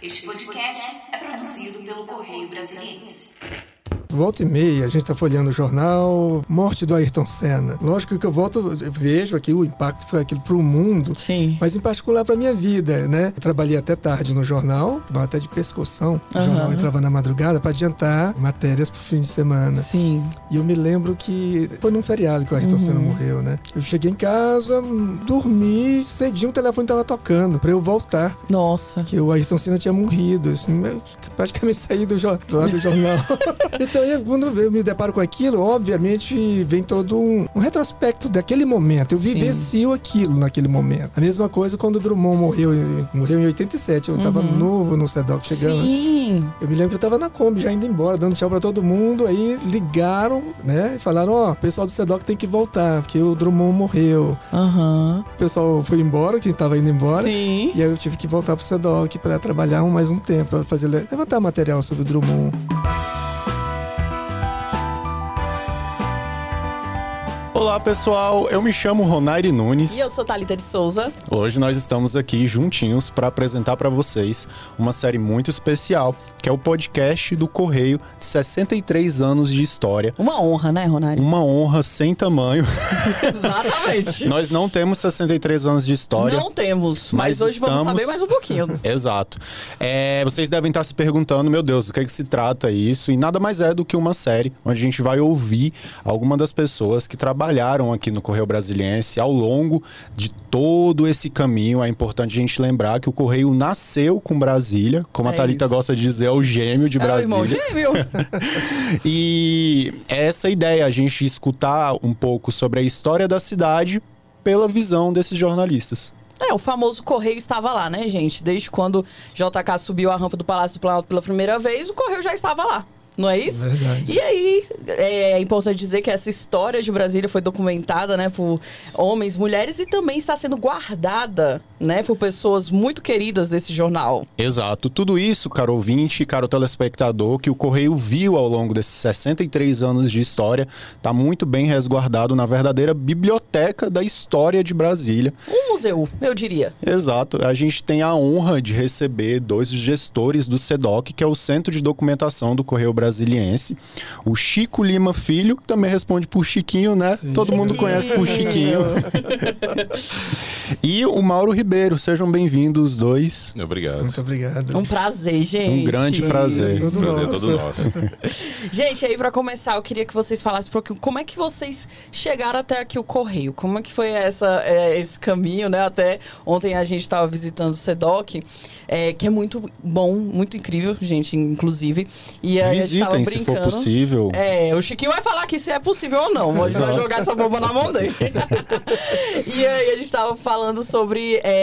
Este podcast é produzido pelo Correio Brasiliense. Volta e meia, a gente está folheando o jornal, morte do Ayrton Senna. Lógico que eu volto, eu vejo aqui o impacto que foi aquilo para o mundo, Sim. mas em particular para minha vida, né? Eu trabalhei até tarde no jornal, até de pescoção. O Aham. jornal entrava na madrugada para adiantar matérias para o fim de semana. Sim. E eu me lembro que foi num feriado que o Ayrton Uhum. Senna morreu, né? Eu cheguei em casa, dormi, cedinho o telefone estava tocando para eu voltar. Nossa. Que o Ayrton Senna tinha morrido, assim, praticamente saí do, lá do jornal. então, eu, quando eu me deparo com aquilo, obviamente vem todo um, um retrospecto daquele momento. Eu Sim. vivencio aquilo naquele momento. A mesma coisa quando o Drummond morreu, morreu em 87. Eu tava Uhum. novo no SEDOC chegando. Sim. Eu me lembro que eu tava na Kombi já indo embora, dando tchau pra todo mundo. Aí ligaram, né? E falaram: Ó, o pessoal do SEDOC tem que voltar, porque o Drummond morreu. Aham. O pessoal foi embora, que tava indo embora. Sim. E aí eu tive que voltar pro SEDOC para trabalhar mais um tempo, para fazer levantar material sobre o Drummond. Olá pessoal, eu me chamo Ronaire Nunes. E eu sou Thalita de Souza. Hoje nós estamos aqui juntinhos para apresentar para vocês uma série muito especial, que é o podcast do Correio de 63 anos de história. Uma honra, né, Ronari? Uma honra sem tamanho. Exatamente. nós não temos 63 anos de história. Não temos, mas, Mas hoje vamos estamos- saber mais um pouquinho. Exato. É, vocês devem estar se perguntando, meu Deus, do que, é que se trata isso? E nada mais é do que uma série onde a gente vai ouvir algumas das pessoas que trabalharam aqui no Correio Brasiliense ao longo de todo esse caminho. É importante a gente lembrar que o Correio nasceu com Brasília, como É a Thalita isso. gosta de dizer, é o gêmeo de É o irmão Brasília. gêmeo. E é essa ideia, a gente escutar um pouco sobre a história da cidade pela visão desses jornalistas. É, o famoso Correio estava lá, né, gente? Desde quando JK subiu a rampa do Palácio do Planalto pela primeira vez, o Correio já estava lá. Não é isso? Verdade. E aí, é importante dizer que essa história de Brasília foi documentada, né, por homens, mulheres e também está sendo guardada, né, por pessoas muito queridas desse jornal. Exato. Tudo isso, caro ouvinte, caro telespectador, que o Correio viu ao longo desses 63 anos de história, está muito bem resguardado na verdadeira biblioteca da história de Brasília. Um museu, eu diria. Exato. A gente tem a honra de receber dois gestores do SEDOC, que é o Centro de Documentação do Correio Brasiliense. O Chico Lima Filho, que também responde por Chiquinho, né? Sim. Todo mundo conhece por Chiquinho. e o Mauro Ribeiro. Sejam bem-vindos os dois. Obrigado. Muito obrigado. Um prazer, gente. Um grande prazer. Todo Prazer é nosso. todo nosso. Gente, aí pra começar, eu queria que vocês falassem um pouquinho como é que vocês chegaram até aqui o Correio. Como é que foi essa, é, esse caminho, né? Até ontem a gente tava visitando o SEDOC, é, que é muito bom, muito incrível, gente, inclusive. E aí a gente tava Visitem, se for brincando. possível. É, o Chiquinho vai falar que se é possível ou não. Hoje vai Exato. jogar essa bomba na mão dele. e aí a gente tava falando sobre é,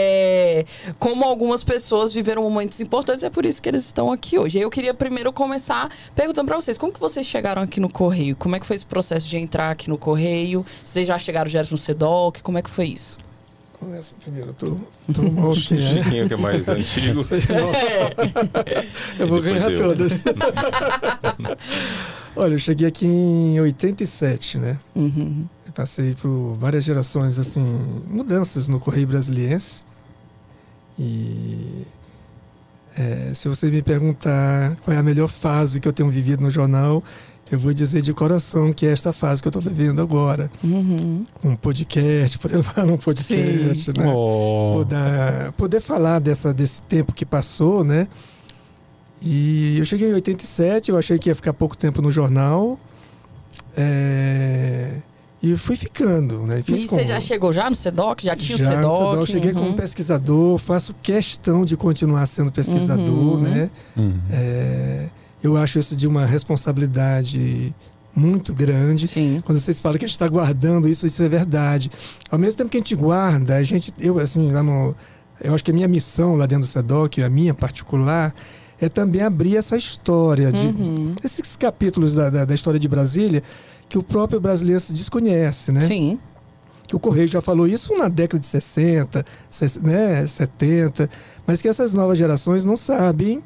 como algumas pessoas viveram momentos importantes, é por isso que eles estão aqui hoje. Eu queria primeiro começar perguntando pra vocês, como que vocês chegaram aqui no Correio? Como é que foi esse processo de entrar aqui no Correio? Vocês já chegaram direto no SEDOC? Como é que foi isso? Começa primeiro, tô, tô mal que é. Chiquinho, que é mais antigo. Eu vou ganhar eu. todas. Olha, eu cheguei aqui em 87, né? Uhum. Eu passei por várias gerações, assim, mudanças no Correio Brasiliense. E é, se você me perguntar qual é a melhor fase que eu tenho vivido no jornal, eu vou dizer de coração que é esta fase que eu estou vivendo agora. Uhum. Com um podcast, podendo falar num podcast, né? Oh. poder, poder falar dessa, desse tempo que passou, né? E eu cheguei em 87, eu achei que ia ficar pouco tempo no jornal. é, E fui ficando, né? Fiz E com- você já chegou já no SEDOC? Já tinha já o no SEDOC? SEDOC, cheguei Uhum. como pesquisador, faço questão de continuar sendo pesquisador, Uhum. né? Uhum. É, Eu acho isso de uma responsabilidade muito grande. Sim. Quando vocês falam que a gente está guardando isso, isso é verdade. Ao mesmo tempo que a gente guarda, a gente, eu assim, lá no, eu acho que a minha missão lá dentro do SEDOC, a minha particular, é também abrir essa história de Uhum. esses capítulos da, da, da história de Brasília que o próprio brasileiro se desconhece, né? Sim. Que o Correio já falou isso na década de 60, ses- né, 70, mas que essas novas gerações não sabem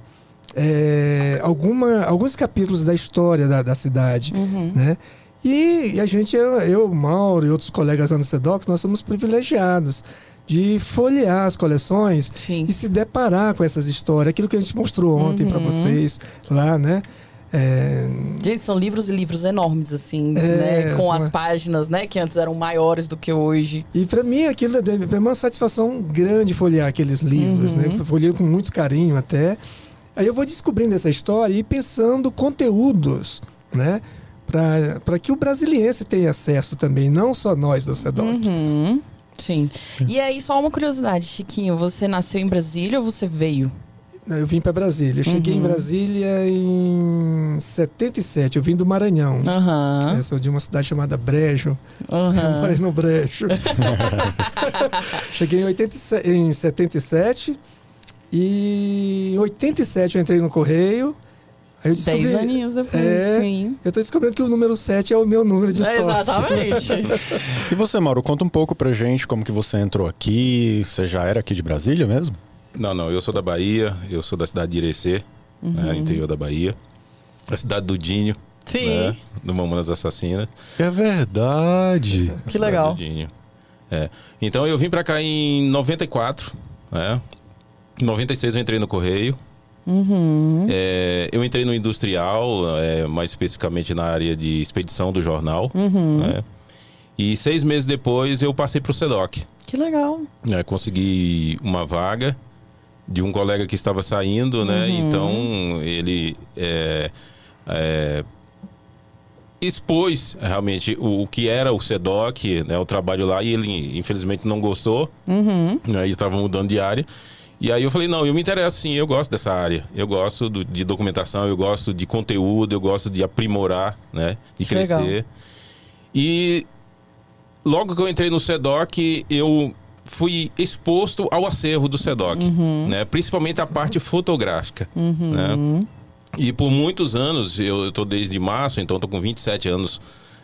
é, alguma, alguns capítulos da história da, da cidade, Uhum. né? E, e a gente, eu, eu, Mauro e outros colegas lá no SEDOC, nós somos privilegiados de folhear as coleções Sim. e se deparar com essas histórias, aquilo que a gente mostrou ontem para Uhum. vocês lá, né? É, Gente, são livros e livros enormes, assim, É, né? Com as páginas, né? Que antes eram maiores do que hoje. E para mim aquilo é é uma satisfação grande folhear aqueles livros, Uhum. né? Eu Folhei com muito carinho até. Aí eu vou descobrindo essa história e pensando conteúdos, né? Para que o brasiliense tenha acesso também, não só nós do SEDOC. Uhum. Sim. E aí, só uma curiosidade, Chiquinho. Você nasceu em Brasília ou você veio? Eu vim para Brasília. Eu cheguei em Uhum. Brasília em 77. Eu vim do Maranhão. Eu sou de uma cidade chamada Brejo. Eu Aham. morei no Brejo. Cheguei em, 87, em 77 e em 87 eu entrei no Correio. Aí eu descobri, Dez aninhos depois, É. sim. Eu tô descobrindo que o número 7 é o meu número de É, sorte. exatamente. E você, Mauro, conta um pouco pra gente como que você entrou aqui. Você já era aqui de Brasília mesmo? Não, não, eu sou da Bahia, eu sou da cidade de Irecê, né, interior da Bahia. A cidade do Dinho, Sim. né, do Mamonas Assassinas. É verdade. Que Cidade legal. É. Então eu vim pra cá em 94, né? Em 96 eu entrei no Correio. Uhum. É, eu entrei no industrial, é, mais especificamente na área de expedição do jornal. Uhum. né? E seis meses depois eu passei pro SEDOC. Que legal. né, consegui uma vaga de um colega que estava saindo, né? Uhum. Então ele é, é, expôs realmente o, o que era o SEDOC, né? O trabalho lá e ele infelizmente não gostou, Uhum. né? E estava mudando de área. E aí eu falei, não, eu me interesso sim, eu gosto dessa área. Eu gosto do- de documentação, eu gosto de conteúdo, eu gosto de aprimorar, né? De Que legal. crescer. E logo que eu entrei no SEDOC, eu fui exposto ao acervo do SEDOC, né? Principalmente a parte fotográfica, né? E por muitos anos, eu estou desde março, então estou com 27 anos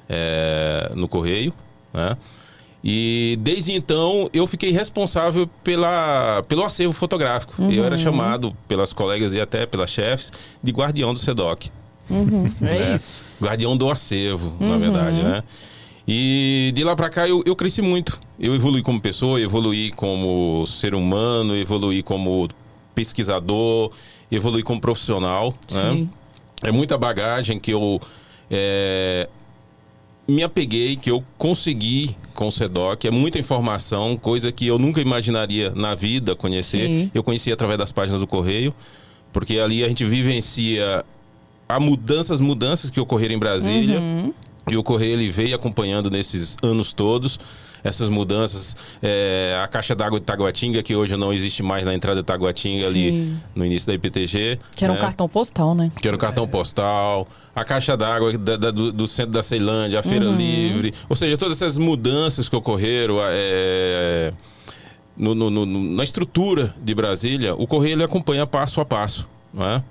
é, no Correio, né? E desde então eu fiquei responsável pela, pelo acervo fotográfico. Eu era chamado pelas colegas e até pelas chefes de guardião do SEDOC. É né? isso. Guardião do acervo, na verdade, né? E de lá pra cá eu, eu cresci muito. Eu evolui como pessoa, evolui como ser humano, evolui como pesquisador, evolui como profissional, né? É muita bagagem que eu é, me apeguei, que eu consegui com o SEDOC. É muita informação, coisa que eu nunca imaginaria na vida conhecer. Sim. Eu conheci através das páginas do Correio, porque ali a gente vivencia a mudanças, mudanças que ocorreram em Brasília. Uhum. E o Correio ele veio acompanhando nesses anos todos essas mudanças. É, a caixa d'água de Taguatinga, que hoje não existe mais na entrada de Taguatinga, ali Sim. no início da IPTG. Que era um né? cartão postal, né? Que era o cartão postal, a caixa d'água da- da- do, do centro da Ceilândia, a Feira Livre. Ou seja, todas essas mudanças que ocorreram é, no- no- no- na estrutura de Brasília, o Correio ele acompanha passo a passo. Né?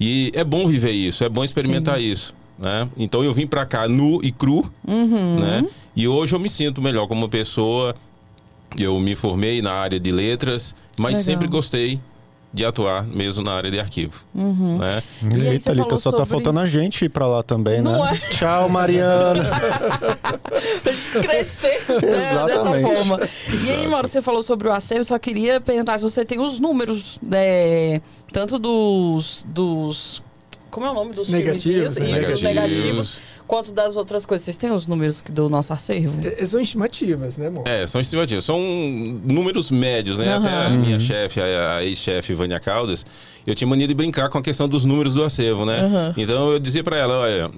E é bom viver isso, é bom experimentar isso. Né? Então eu vim pra cá nu e cru, Uhum. né? E hoje eu me sinto melhor como pessoa. Eu me formei na área de letras, mas Legal. sempre gostei de atuar mesmo na área de arquivo. Uhum. Né? E aí Thalita, falou só tá sobre- faltando a gente ir pra lá também, Não né? é? Tchau, Mariana. pra gente crescer né, dessa Exatamente. forma. E aí, Mauro, você falou sobre o acervo, eu só queria perguntar se você tem os números, né, tanto dos, dos. Como é o nome dos Negativos, filmezinhos? né? Isso, dos Negativos. negativos, quanto das outras coisas. Vocês têm os números do nosso acervo? É, são estimativas, né, amor? É, são estimativas, são números médios, né? Aham. Até a minha chefe, a, a ex-chefe Vânia Caldas, eu tinha mania de brincar com a questão dos números do acervo, né? Aham. Então eu dizia pra ela, olha,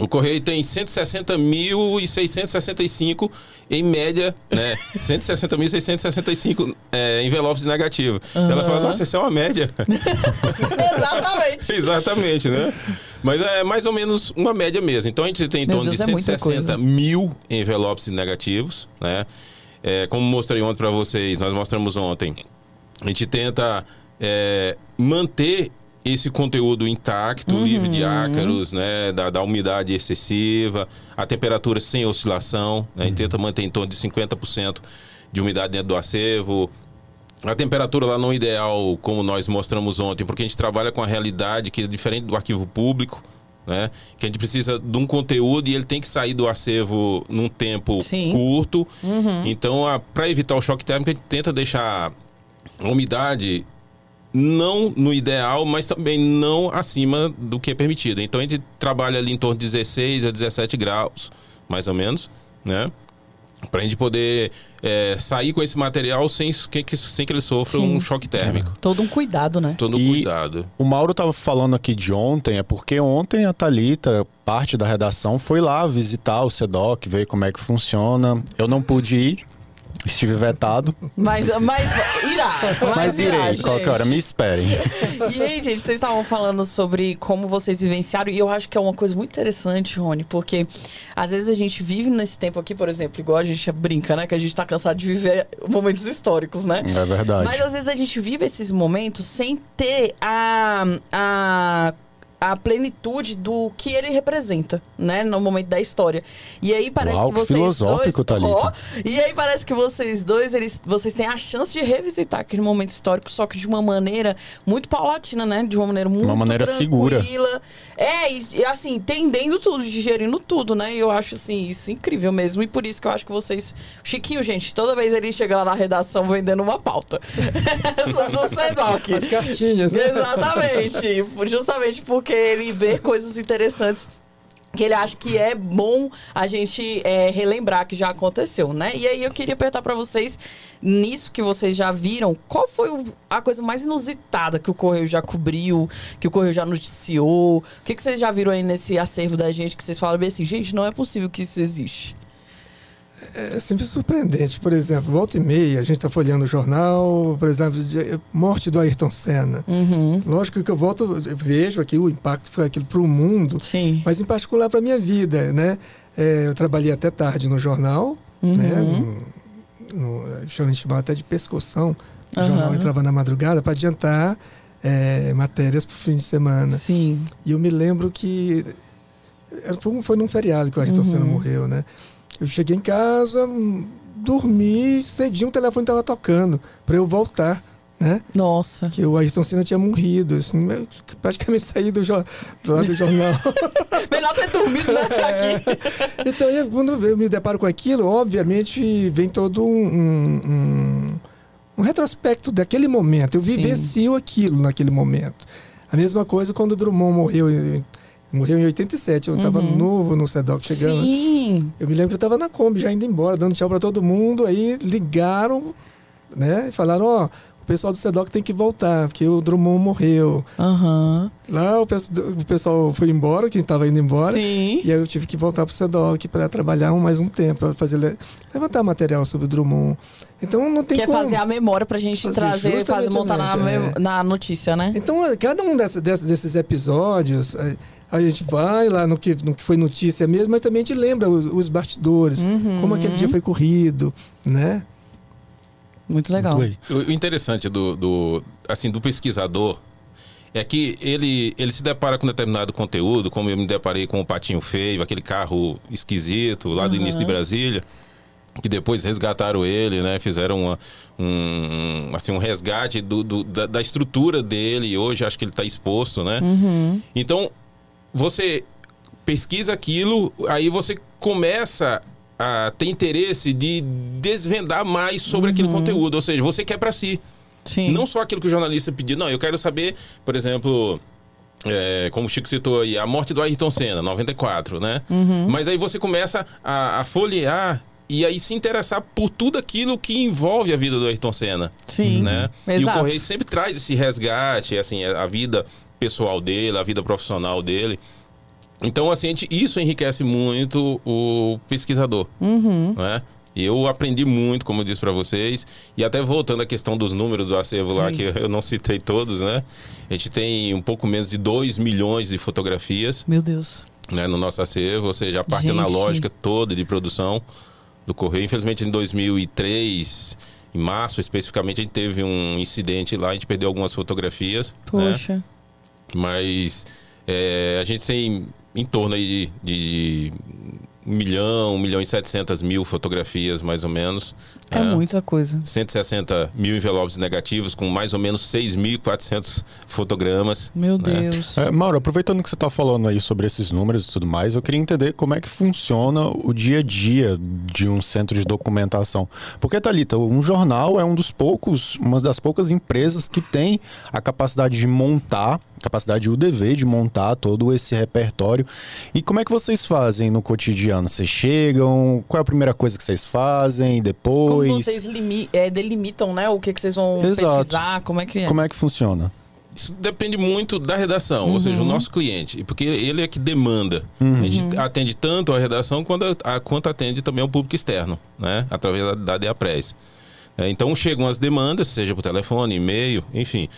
o Correio tem 160.665 em média, né? 160.665 é, envelopes negativos. Ela falou, nossa, isso é uma média. Exatamente. Exatamente, né? Mas é mais ou menos uma média mesmo. Então a gente tem em Meu torno Deus, de é muita 160 coisa. mil envelopes negativos, né? É, como mostrei ontem para vocês, nós mostramos ontem, a gente tenta é, manter esse conteúdo intacto, Uhum. livre de ácaros, né? Da, da umidade excessiva, a temperatura sem oscilação, né? a gente tenta manter em torno de 50% de umidade dentro do acervo, a temperatura lá não ideal, como nós mostramos ontem, porque a gente trabalha com a realidade que é diferente do arquivo público. né? Que a gente precisa de um conteúdo e ele tem que sair do acervo num tempo Sim. curto. Então, para evitar o choque térmico, a gente tenta deixar a umidade não no ideal, mas também não acima do que é permitido. Então a gente trabalha ali em torno de 16 a 17 graus, mais ou menos, né? Pra gente poder é, sair com esse material sem que, sem que ele sofra Sim. um choque térmico. Todo um cuidado, né? Todo E- cuidado. O Mauro tava falando aqui de ontem, é porque ontem a Thalita, parte da redação, foi lá visitar o SEDOC, ver como é que funciona. Eu não pude ir, estive vetado, Mas, mas irá. Mas, mas irá, irei, qualquer hora, me esperem. E aí, gente, vocês estavam falando sobre como vocês vivenciaram, e eu acho que é uma coisa muito interessante, Rony, porque às vezes a gente vive nesse tempo aqui, por exemplo, igual a gente brinca, né? Que a gente tá cansado de viver momentos históricos, né? É verdade. Mas às vezes a gente vive esses momentos sem ter a, a, a plenitude do que ele representa, né? No momento da história. E aí parece Uau, que vocês filosófico, dois... Ó, e aí parece que vocês dois, eles, vocês têm a chance de revisitar aquele momento histórico, só que de uma maneira muito paulatina, né? De uma maneira muito maneira segura. tranquila. É, e, e, assim, entendendo tudo, digerindo tudo, né? E eu acho, assim, isso incrível mesmo. E por isso que eu acho que vocês... Chiquinho, gente, toda vez ele chega lá na redação vendendo uma pauta. do Sedoc. As cartinhas, né? Exatamente. Justamente porque ele vê coisas interessantes que ele acha que é bom a gente é, relembrar que já aconteceu, né? E aí eu queria perguntar pra vocês, nisso que vocês já viram, qual foi a coisa mais inusitada que o Correio já cobriu, que o Correio já noticiou? O que, que vocês já viram aí nesse acervo da gente que vocês falam bem assim, gente, não é possível que isso existe. É sempre surpreendente. Por exemplo, volta e meia, a gente está folheando o jornal, por exemplo, de morte do Ayrton Senna. Uhum. Lógico que eu volto, eu vejo aqui o impacto que foi aquilo para o mundo, Sim. mas em particular para minha vida, né? É, eu trabalhei até tarde no jornal, Uhum. né? No, no, a chamava até de pescoção. O Aham. jornal entrava na madrugada para adiantar é, matérias para o fim de semana. Sim. E eu me lembro que foi, foi num feriado que o Ayrton Uhum. Senna morreu, né? Eu cheguei em casa, dormi, cedinho o telefone estava tocando para eu voltar, né? Nossa. Que o Ayrton Senna tinha morrido, assim, praticamente saí do, jo- do lado do jornal. Melhor ter dormido, né? Aqui. então, eu, quando eu me deparo com aquilo, obviamente vem todo um, um, um- retrospecto daquele momento. Eu Sim. vivencio aquilo naquele momento. A mesma coisa quando o Drummond morreu. Morreu em 87, eu estava Uhum. novo no SEDOC chegando. Sim. Eu me lembro que eu estava na Kombi, já indo embora, dando tchau para todo mundo. Aí ligaram, né? E falaram: Ó, o pessoal do SEDOC tem que voltar, porque o Drummond morreu. Aham. Lá o, pesso- o pessoal foi embora, quem estava indo embora. Sim. E aí eu tive que voltar para o SEDOC para trabalhar mais um tempo, para fazer le- levantar material sobre o Drummond. Então não tem Quer como. fazer a memória pra gente Fazer trazer, fazer, montar na, é. na notícia, né? Então, cada um dessa, dessa- desses episódios, eh, a gente vai lá no que, no que foi notícia mesmo, mas também a gente lembra os, os bastidores, Uhum. como aquele dia foi corrido, né? Muito legal. Muito O interessante do, do, assim, do pesquisador é que ele, ele se depara com determinado conteúdo, como eu me deparei com o Patinho Feio, aquele carro esquisito lá do Aham. início de Brasília, que depois resgataram ele, né? Fizeram uma- um, assim, um resgate do, do- da, da estrutura dele e hoje acho que ele está exposto, né? Uhum. Então, você pesquisa aquilo, aí você começa a ter interesse de desvendar mais sobre aquele conteúdo, ou seja, você quer para si. Sim. Não só aquilo que o jornalista pediu, não, eu quero saber, por exemplo, é, como o Chico citou aí, a morte do Ayrton Senna, 94, né? Uhum. Mas aí você começa a, a folhear e aí se interessar por tudo aquilo que envolve a vida do Ayrton Senna, Sim. né? E o Exato. Correio sempre traz esse resgate, assim, a vida pessoal dele, a vida profissional dele. Então, assim, gente- isso enriquece muito o pesquisador, Uhum. né? Eu aprendi muito, como eu disse para vocês, e até voltando à questão dos números do acervo lá, Sim. que eu não citei todos, né? A gente tem um pouco menos de 2 milhões de fotografias Meu Deus. né, no nosso acervo, ou seja, a parte Gente. analógica toda de produção do Correio. Infelizmente, em 2003, em março especificamente, a gente teve um incidente lá, a gente perdeu algumas fotografias, né? Mas é, a gente tem em torno aí de, de um milhão, um milhão e setecentas mil fotografias, mais ou menos. É né? muita coisa. 160 mil envelopes negativos, com mais ou menos 6.400 fotogramas. Meu né? Deus. É, Mauro, aproveitando que você está falando aí sobre esses números e tudo mais, eu queria entender como é que funciona o dia a dia de um centro de documentação. Porque, Thalita, um jornal é um dos poucos, uma das poucas empresas que tem a capacidade de montar, capacidade e o dever de montar todo esse repertório. E como é que vocês fazem no cotidiano? Vocês chegam? Qual é a primeira coisa que vocês fazem? Depois? Como vocês limi- é, delimitam, né? O que, que vocês vão Exato. pesquisar? Como é que é? Como é que funciona? Isso depende muito da redação, ou seja, o nosso cliente, porque ele é que demanda. A gente atende tanto a redação quanto, a- a- quanto atende também ao público externo, né? Através da, da DEAPRES. É, então chegam as demandas, seja por telefone, e-mail, enfim.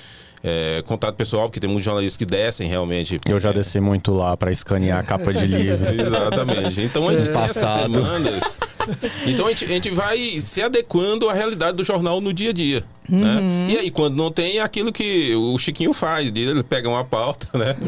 é, contato pessoal, porque tem muitos jornalistas que descem realmente. Eu já é, desci muito lá para escanear a capa de livro. Exatamente. Então a gente tem essas Passado. demandas. Então a gente, a gente vai se adequando à realidade do jornal no dia a dia. Né? E aí, quando não tem, é aquilo que o Chiquinho faz. Ele pega uma pauta, né?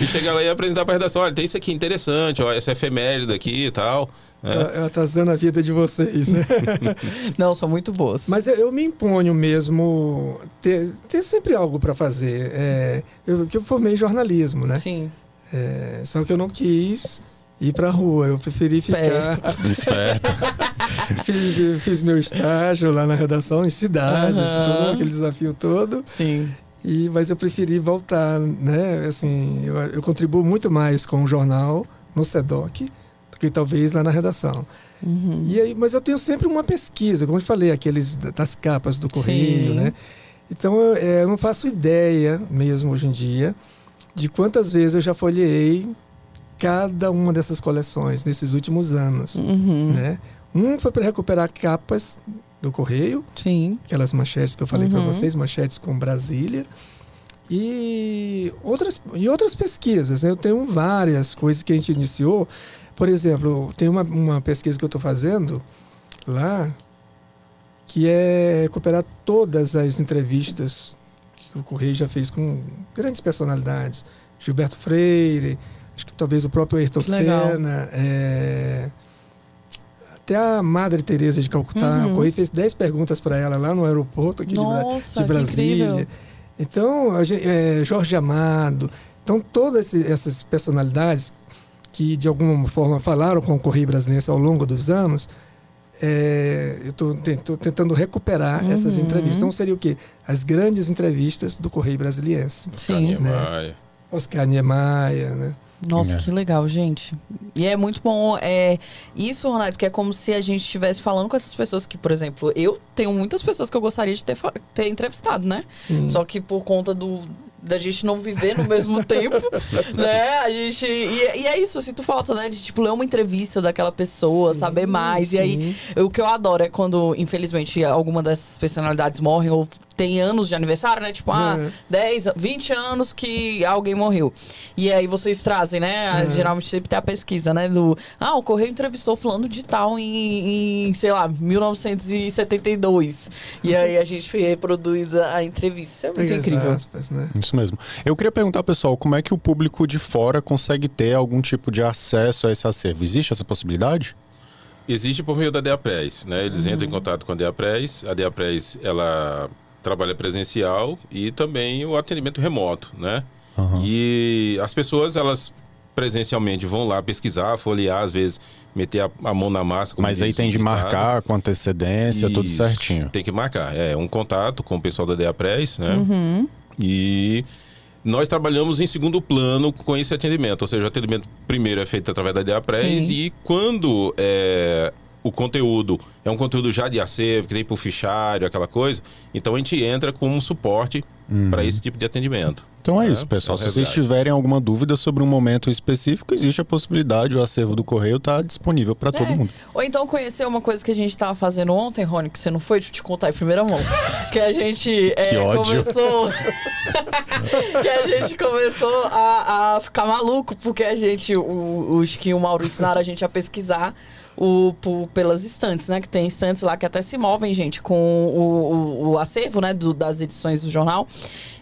E chega lá e apresentar para a redação: olha, tem isso aqui interessante, ó, essa efeméride aqui e tal. né? Ela, ela tá usando a vida de vocês, né? Não, são muito boas. Mas eu, eu me imponho mesmo ter, ter sempre algo para fazer. É, eu, que eu formei jornalismo, né? Sim. É, só que eu não quis ir para rua. Eu preferi Esperto. ficar. Esperto. fiz, fiz meu estágio lá na redação, em cidades, Aham. todo aquele desafio todo. Sim. E, mas eu preferi voltar, né? Assim, eu, eu contribuo muito mais com o jornal no SEDOC do que talvez lá na redação. Uhum. E aí, mas eu tenho sempre uma pesquisa, como eu falei, aqueles da- das capas do correio, Sim. né? Então eu, é, eu não faço ideia mesmo hoje em dia de quantas vezes eu já folheei cada uma dessas coleções nesses últimos anos, Uhum. né? Um foi para recuperar capas do correio, Sim. aquelas manchetes que eu falei para Uhum. vocês, manchetes com Brasília. E outras, e outras pesquisas, né? eu tenho várias coisas que a gente iniciou. Por exemplo, tem uma, uma pesquisa que eu estou fazendo lá, que é recuperar todas as entrevistas que o Correio já fez com grandes personalidades. Gilberto Freire, acho que talvez o próprio Ayrton. Senna, é, até a Madre Teresa de Calcutá. Uhum. O Correio fez 10 perguntas para ela lá no aeroporto aqui de Bra- Nossa, de que Brasília. Então, é, Jorge Amado. Então, todas essas personalidades que, de alguma forma, falaram com o Correio Brasiliense ao longo dos anos, é, eu estou tentando recuperar essas Uhum. entrevistas. Então, seria o quê? As grandes entrevistas do Correio Brasiliense. Sim. Oscar Niemeyer. Oscar Niemeyer, né? Nossa, É. que legal, gente. E é muito bom é, isso, Ronaldo, porque é como se a gente estivesse falando com essas pessoas que, por exemplo, eu tenho muitas pessoas que eu gostaria de ter, ter entrevistado, né? Sim. Só que por conta do da gente não viver no mesmo tempo, né? A gente e, e é isso, eu sinto falta, né? De tipo ler uma entrevista daquela pessoa, Sim, saber mais. E aí sim. o que eu adoro é quando, infelizmente, alguma dessas personalidades morrem ou tem anos de aniversário, né? Tipo, ah, É. 10, 20 anos que alguém morreu. E aí vocês trazem, né? É. Geralmente sempre tem a pesquisa, né? Do. Ah, o Correio entrevistou fulano de tal em, em, sei lá, 1972. E aí a gente reproduz a, a entrevista. Isso é muito incrível. aspas, né? Isso mesmo. Eu queria perguntar, pessoal, como é que o público de fora consegue ter algum tipo de acesso a esse acervo? Existe essa possibilidade? Existe por meio da DEAPRES, né? Eles entram em contato com a DEAPRES. A DEAPRES, ela trabalha presencial e também o atendimento remoto, né? E as pessoas, elas presencialmente vão lá pesquisar, folhear, às vezes meter a, a mão na massa. Mas aí tem de marcar com antecedência, tudo Isso, certinho. Tem que marcar. É um contato com o pessoal da DEAPRES, né? Uhum. E nós trabalhamos em segundo plano com esse atendimento. Ou seja, o atendimento primeiro é feito através da DEAPRES Sim. e quando é, o conteúdo é um conteúdo já de acervo, que tem por fichário, aquela coisa, então a gente entra com um suporte para esse tipo de atendimento. Então é É, isso, pessoal. é Se vocês tiverem alguma dúvida sobre um momento específico, existe a possibilidade, o acervo do correio está disponível para todo É. mundo. Ou então conhecer uma coisa que a gente tava fazendo ontem, Rony, que você não foi, deixa eu te contar em primeira mão. que a gente é, Que ódio. começou. que a gente começou a, a ficar maluco, porque a gente, o, o Chiquinho e o Mauro ensinaram a gente a pesquisar. O, pelas estantes, né? Que tem estantes lá que até se movem, gente, com o, o, o acervo, né? do- das edições do jornal.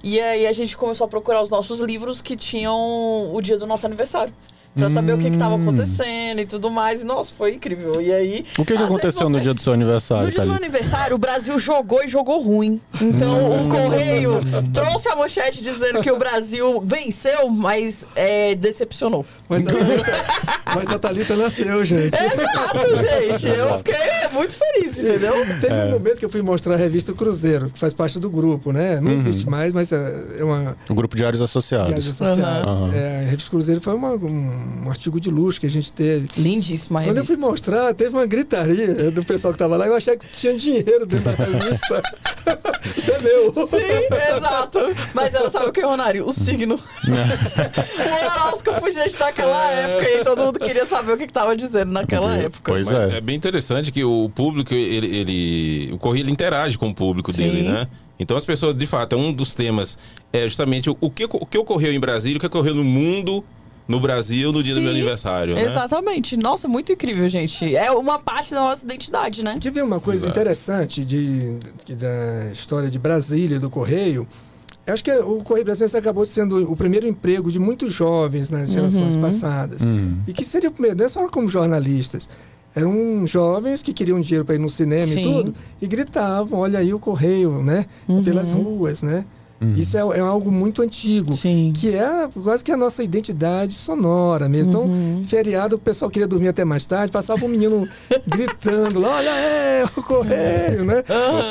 E aí a gente começou a procurar os nossos livros que tinham o dia do nosso aniversário. Pra saber o que, que tava acontecendo e tudo mais. E, nossa, foi incrível. E aí. O que, que aconteceu vezes no você- dia do seu aniversário, No dia do meu aniversário, o Brasil jogou e jogou ruim. Então o Correio trouxe a manchete dizendo que o Brasil venceu, mas é, decepcionou. Mas a, Thalita, mas a Thalita nasceu, gente. Exato, gente. Eu fiquei muito feliz, entendeu? Teve um momento que eu fui mostrar a revista Cruzeiro, que faz parte do grupo, né? Não existe mais, mas é é uma O grupo Diários Associados. Diários Associados. Aham. É, a revista Cruzeiro foi uma- um, um artigo de luxo que a gente teve. Lindíssima a Quando eu fui revista. mostrar, teve uma gritaria do pessoal que tava lá. Eu achei que tinha dinheiro dentro da revista. Isso é meu. Sim, exato. Mas era, sabe o que, Ronário? O signo. o horóscopo, gente, naquela época. E todo mundo queria saber o que, que tava dizendo naquela época. Pois Mas é. é bem interessante que o público, ele, ele- o Correio ele interage com o público Sim. dele, né? Então as pessoas, de fato, é um dos temas é justamente o, o que, o que ocorreu em Brasília, o que ocorreu no mundo, no Brasil, no dia do meu Sim, aniversário, né? Exatamente. Nossa, muito incrível, gente. É uma parte da nossa identidade, né? Ver uma coisa Exato. interessante de, de- da história de Brasília, do Correio? Eu acho que o Correio Brasileiro acabou sendo o primeiro emprego de muitos jovens nas gerações Uhum. passadas. Hum. E que seria o primeiro, não é só como jornalistas. Eram jovens que queriam dinheiro para ir no cinema Sim. e tudo, e gritavam, olha aí o Correio, né? Uhum. Pelas ruas, né? Hum. Isso é, é algo muito antigo. Sim. Que é quase que a nossa identidade sonora mesmo. Uhum. Então, feriado, o pessoal queria dormir até mais tarde, passava um menino gritando lá, olha, é, o correio, né?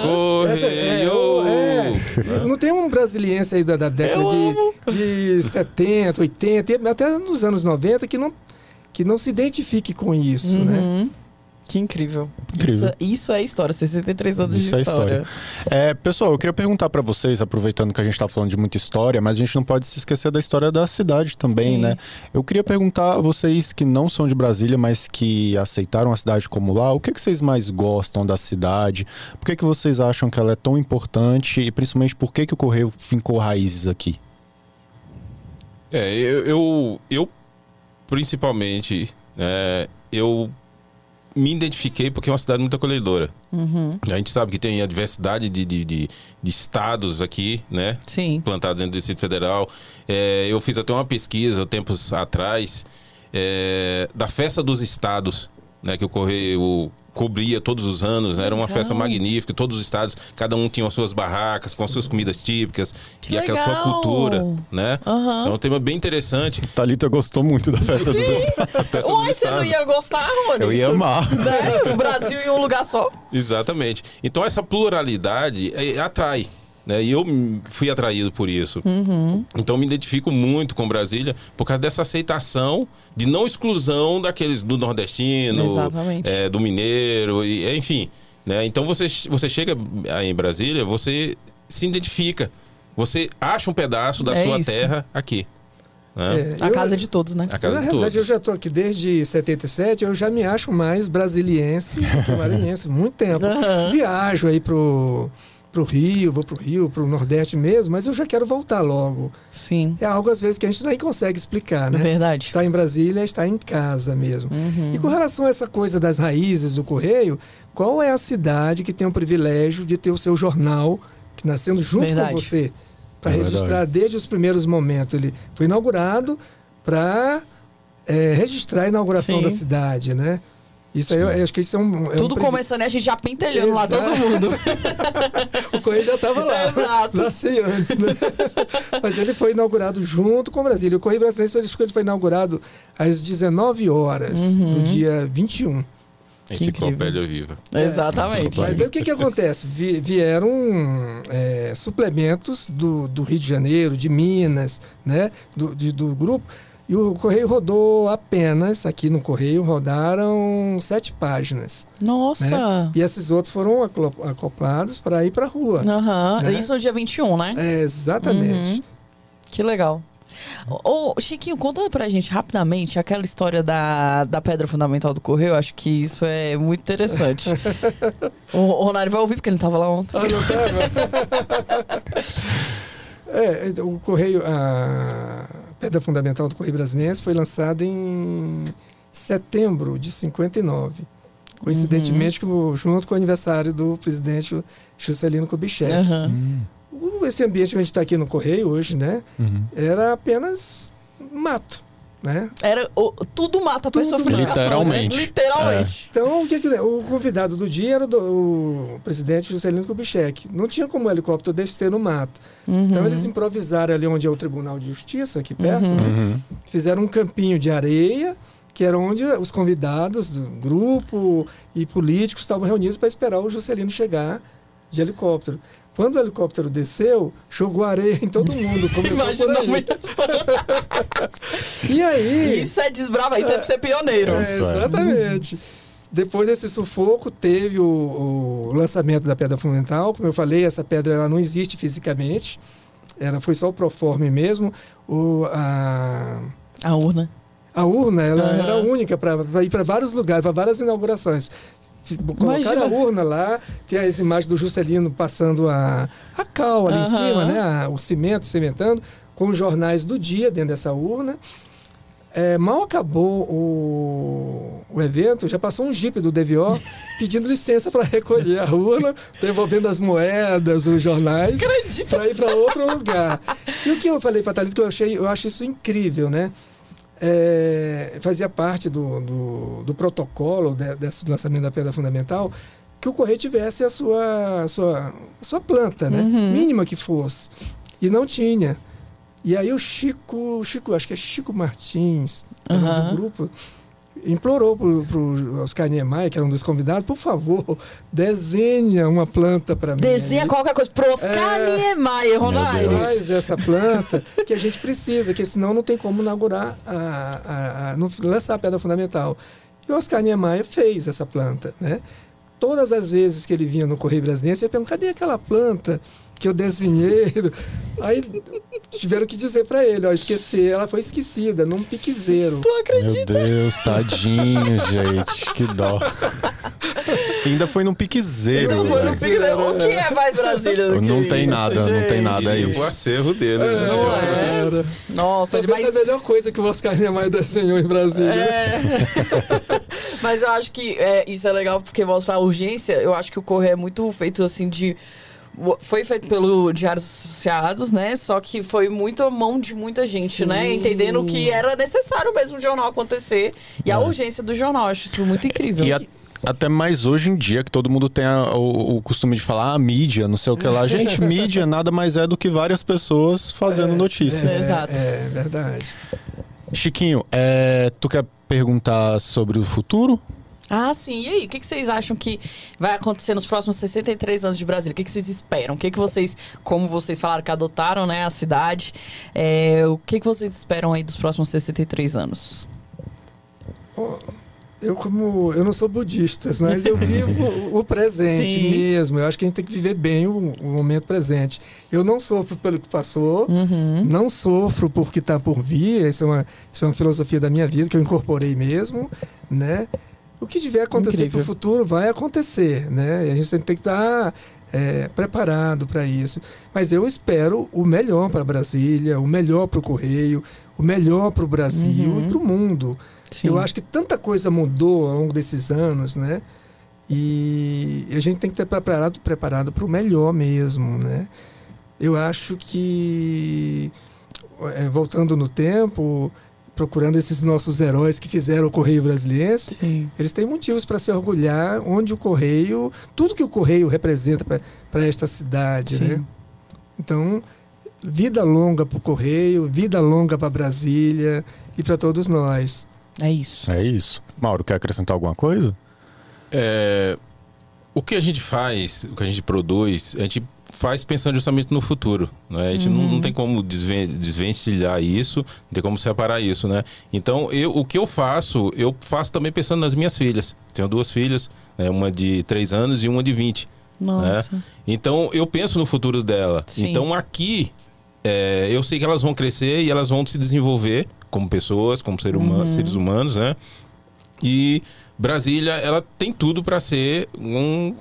O Essa- é, Correio! o- é. Não tem um brasiliense aí da, da década de, de 70, 80, e até nos anos 90 que não, que não se identifique com isso, né? Que incrível. Incrível. Isso, isso é história, 63 anos Isso de é história. É, pessoal, eu queria perguntar pra vocês, aproveitando que a gente tá falando de muita história, mas a gente não pode se esquecer da história da cidade também, Sim. né? Eu queria perguntar a vocês que não são de Brasília, mas que aceitaram a cidade como lá, o que, que vocês mais gostam da cidade? Por que, que vocês acham que ela é tão importante e principalmente por que, que o Correio fincou raízes aqui? É, eu, eu, eu, principalmente, é, eu me identifiquei porque é uma cidade muito acolhedora. Uhum. A gente sabe que tem a diversidade de, de, de, de estados aqui, né? Sim. Plantados dentro do Distrito Federal. É, eu fiz até uma pesquisa tempos atrás é, da festa dos estados, né? Que o Correio cobria todos os anos, né? Era uma Legal. festa magnífica, todos os estados, cada um tinha as suas barracas com as suas comidas típicas Que e aquela sua legal! cultura, né? Aham. É um tema bem interessante. Thalita gostou muito da festa dos estados. Uai, você não ia gostar, Rony? Eu ia amar. Né? O Brasil em um lugar só. Exatamente. Então essa pluralidade é, atrai. Né? E eu fui atraído por isso. Uhum. Então me identifico muito com Brasília por causa dessa aceitação de não exclusão daqueles do nordestino, é, do mineiro, e, enfim. Né? Então você, você chega aí em Brasília, você se identifica. Você acha um pedaço da É sua isso. terra aqui. Né? É, A eu- casa de todos, né? A Eu, casa na de realidade, eu já estou aqui desde 77, eu já me acho mais brasiliense do que maranhense, muito tempo. Aham. Viajo aí pro, pro Rio, vou pro Rio, pro Nordeste mesmo, mas eu já quero voltar logo. Sim. É algo, às vezes, que a gente nem consegue explicar, né? Verdade. Estar em Brasília é estar em casa mesmo. Uhum. E com relação a essa coisa das raízes do Correio, qual é a cidade que tem o privilégio de ter o seu jornal, que nascendo junto Verdade. com você, para É registrar verdade. desde os primeiros momentos? Ele foi inaugurado para registrar a inauguração Sim. da cidade, né? Isso aí, eu, eu acho que isso é um. é um Tudo privi- começando, né? a gente já pentelhando lá todo mundo. O Correio já estava lá. Exato. Nasci antes, né? Mas ele foi inaugurado junto com Brasília. O Correio Brasileiro ele foi- inaugurado às 19 horas Uhum. do dia 21. Enciclopédia viva. Exatamente. Mas aí o que, que acontece? Vi- vieram é, suplementos do, do Rio de Janeiro, de Minas, né? Do, de- do grupo. E o Correio rodou apenas, aqui no Correio, rodaram sete páginas. Nossa. Né? E esses outros foram acoplados para ir para a rua. Aham. Né? Isso no dia 21, né? É, exatamente. Uhum. Que legal. Ô, Chiquinho, conta pra gente rapidamente aquela história da, da pedra fundamental do Correio. Acho que isso é muito interessante. o, Ronário vai ouvir porque ele tava lá ontem. Ah, não tava? é, o Correio, a Pedra Fundamental do Correio Brasiliense foi lançada em setembro de 59. Coincidentemente, com- junto com o aniversário do presidente Juscelino Kubitschek. Aham. O- Esse ambiente que a gente está aqui no Correio hoje, né? Uhum. Era apenas mato. Né? Era o- tudo mata a pessoa Tudo mata. Literalmente. Né? Literalmente. Então, o, que que- o convidado do dia era o, do- o presidente Juscelino Kubitschek. Não tinha como o helicóptero descer no mato. Uhum. Então, eles improvisaram ali onde é o Tribunal de Justiça, aqui perto, Uhum. né? Uhum. fizeram um campinho de areia, que era onde os convidados do grupo e políticos estavam reunidos para esperar o Juscelino chegar de helicóptero. Quando o helicóptero desceu, jogou areia em todo mundo. Começou Imagina humilhação. E aí... Isso é desbrava, isso é pra ser pioneiro. É, Isso é. exatamente. Depois desse sufoco, teve o, o lançamento da pedra fundamental. Como eu falei, essa pedra ela não existe fisicamente. Ela foi só o proforme mesmo. O, a, A urna. a urna ela Aham. era única para ir para vários lugares, para várias inaugurações. Colocaram Imagina. a urna lá, tem as imagens do Juscelino passando a, a cal ali em Aham. cima, né? a- o cimento cimentando, com os jornais do dia dentro dessa urna. É, mal acabou o, o evento, já passou um jipe do DVO pedindo licença para recolher a urna, devolvendo as moedas, os jornais, para ir para outro lugar. E o que eu falei para Thalita, que eu achei, eu acho isso incrível, né? É, fazia parte do, do, do protocolo de- desse lançamento da pedra fundamental que o correio tivesse a sua, a sua, a sua planta, né? Uhum. Mínima que fosse. E não tinha. E aí o Chico, Chico, acho que é Chico Martins, um Aham. do grupo, implorou para o Oscar Niemeyer, que era um dos convidados, por favor, desenha uma planta para mim. Desenha aí. qualquer coisa pro Oscar É. Niemeyer, Ronaldo. Faz essa planta que a gente precisa, que senão não tem como inaugurar, a, a, a, não lançar a pedra fundamental. E o Oscar Niemeyer fez essa planta, né? Todas as vezes que ele vinha no Correio Brasileiro, ele perguntava, cadê aquela planta que eu desenhei? Aí tiveram que dizer para ele, ó, esquecer, ela foi esquecida, num piquezeiro. Meu Deus, tadinho, gente. Que dó. Ainda foi num piquezeiro. Não, foi no velho. Pique- O que é mais Brasília do que Não tem isso, nada, não tem gente? nada, é isso. o acervo dele. né? Não é? Era. Nossa, Talvez mas... a melhor coisa que o Oscar Niemeyer desenhou em Brasília. É. Mas eu acho que é, isso é legal porque mostra a urgência. Eu acho que o Correio é muito feito assim de. Foi feito pelo Diários Associados, né? Só que foi muito a mão de muita gente, né? Sim. Entendendo que era necessário mesmo o jornal acontecer. E a É. urgência do jornal. Acho isso muito incrível. E a- até mais hoje em dia, que todo mundo tem a- o, o costume de falar, ah, mídia, não sei o que lá. Gente, mídia nada mais é do que várias pessoas fazendo notícia. É. Exato. É, verdade. Chiquinho, é, tu quer perguntar sobre o futuro? Ah, sim. E aí, o que, que vocês acham que vai acontecer nos próximos 63 anos de Brasília? O que, que vocês esperam? O que, que vocês, como vocês falaram que adotaram né, a cidade, é, o que, que vocês esperam aí dos próximos 63 anos? Eu como eu não sou budista, mas eu vivo o- presente Sim. mesmo. Eu acho que a gente tem que viver bem o, o momento presente. Eu não sofro pelo que passou, Uhum. não sofro por que está por vir. Isso é, uma, isso é uma filosofia da minha vida que eu incorporei mesmo, né? O que tiver acontecer Incrível. para o futuro vai acontecer, né? E a gente tem que estar é, preparado para isso. Mas eu espero o melhor para Brasília, o melhor para o Correio, o melhor para o Brasil Uhum. e para o mundo. Sim. Eu acho que tanta coisa mudou ao longo desses anos, né? E a gente tem que estar preparado preparado para o melhor mesmo, né? Eu acho que eh, voltando no tempo, procurando esses nossos heróis que fizeram o Correio Brasiliense, Sim. eles têm motivos para se orgulhar onde o Correio, tudo que o Correio representa para esta cidade, Sim. né? Então, vida longa para o Correio, vida longa para Brasília e para todos nós. É isso. É isso. Mauro, quer acrescentar alguma coisa? É, o que a gente faz, o que a gente produz, a gente faz pensando justamente no futuro. Né? A gente não, não tem como desven desvencilhar isso, não tem como separar isso, né? Então, eu, o que eu faço, eu faço também pensando nas minhas filhas. Tenho duas filhas, né? uma de 3 anos e uma de 20. Nossa. Então, eu penso no futuro dela. Sim. Então, aqui, é, eu sei que elas vão crescer e elas vão se desenvolver como pessoas, como ser huma- seres humanos, né? E Brasília, ela tem tudo para ser um-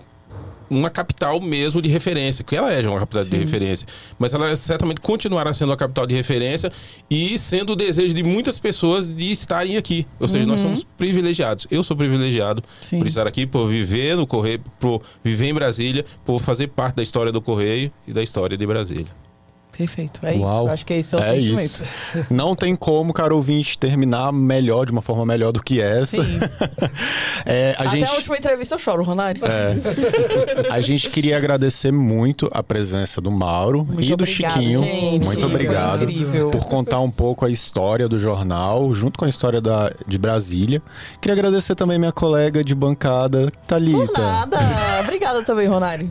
uma capital mesmo de referência, que ela é uma capital de Sim. referência, mas ela certamente continuará sendo uma capital de referência e sendo o desejo de muitas pessoas de estarem aqui. Ou seja, nós somos privilegiados. Eu sou privilegiado Sim. por estar aqui, por viver no Correio, por viver em Brasília, por fazer parte da história do Correio e da história de Brasília. Perfeito. É Uau. isso. Acho que esse é o É sentimento. isso. Não tem como, caro ouvinte, terminar melhor, de uma forma melhor do que essa. Sim. É, a Até gente... a última entrevista eu choro, Ronari. É. A gente queria agradecer muito a presença do Mauro Muito e do obrigada, Chiquinho. gente. muito obrigado por contar um pouco a história do jornal, junto com a história da, de Brasília. Queria agradecer também minha colega de bancada, Por Thalita. nada. Obrigada também, Ronari.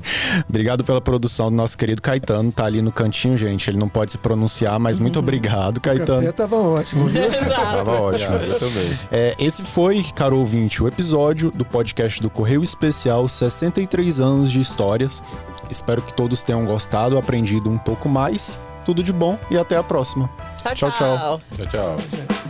Obrigado pela produção do nosso querido Caetano. Tá ali no cantinho, gente. Ele não pode se pronunciar, mas muito obrigado, O café Caetano. tava ótimo, viu? Exato. Tava ótimo. Eu também. É, esse foi, caro ouvinte, o episódio do podcast do Correio Especial 63 anos de histórias. Espero que todos tenham gostado, aprendido um pouco mais. Tudo de bom e até a próxima. Tchau, Tchau, tchau. tchau. Tchau, tchau.